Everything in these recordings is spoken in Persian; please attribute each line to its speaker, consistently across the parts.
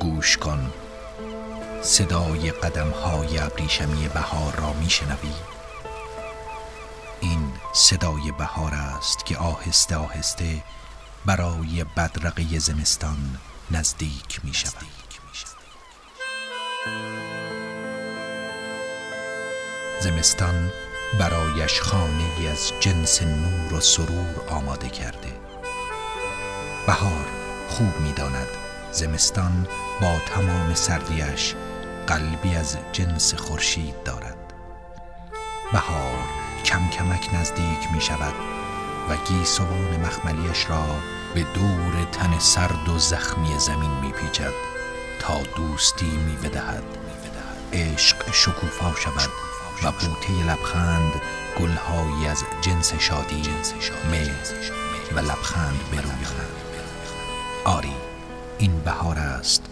Speaker 1: گوش کن. صدای قدم های ابریشمی بهار را میشنوی. این صدای بهار است که آهسته آهسته برای بدرقه زمستان نزدیک می شود. زمستان برایش خانه از جنس نور و سرور آماده کرده. بهار خوب می‌داند. زمستان با تمام سردیش قلبی از جنس خورشید دارد. بهار کم کمک نزدیک می شود و گیسوان مخملیش را به دور تن سرد و زخمی زمین می پیچد تا دوستی می بدهد عشق شکوفا شود و بوته لبخند گلهایی از جنس شادی مهر و لبخند بروید آری این بهار است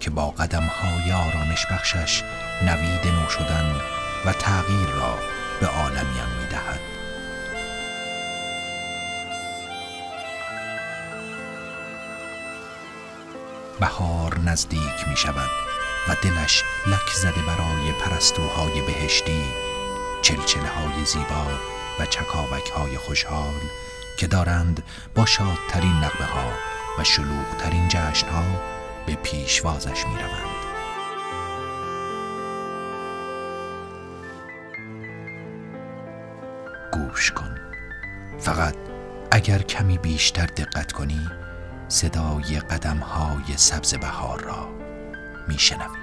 Speaker 1: که با قدم های آرامش بخشش نوید نو شدن و تغییر را به عالمیم می دهد. بهار نزدیک می شود و دلش لک زده برای پرستوهای بهشتی چلچله های زیبا و چکاوک های خوشحال که دارند با شادترین نقبه ها و شلوغترین جشن ها به پیشوازش می روند. گوش کن فقط اگر کمی بیشتر دقت کنی صدای قدم های سبز بهار را می شنوی.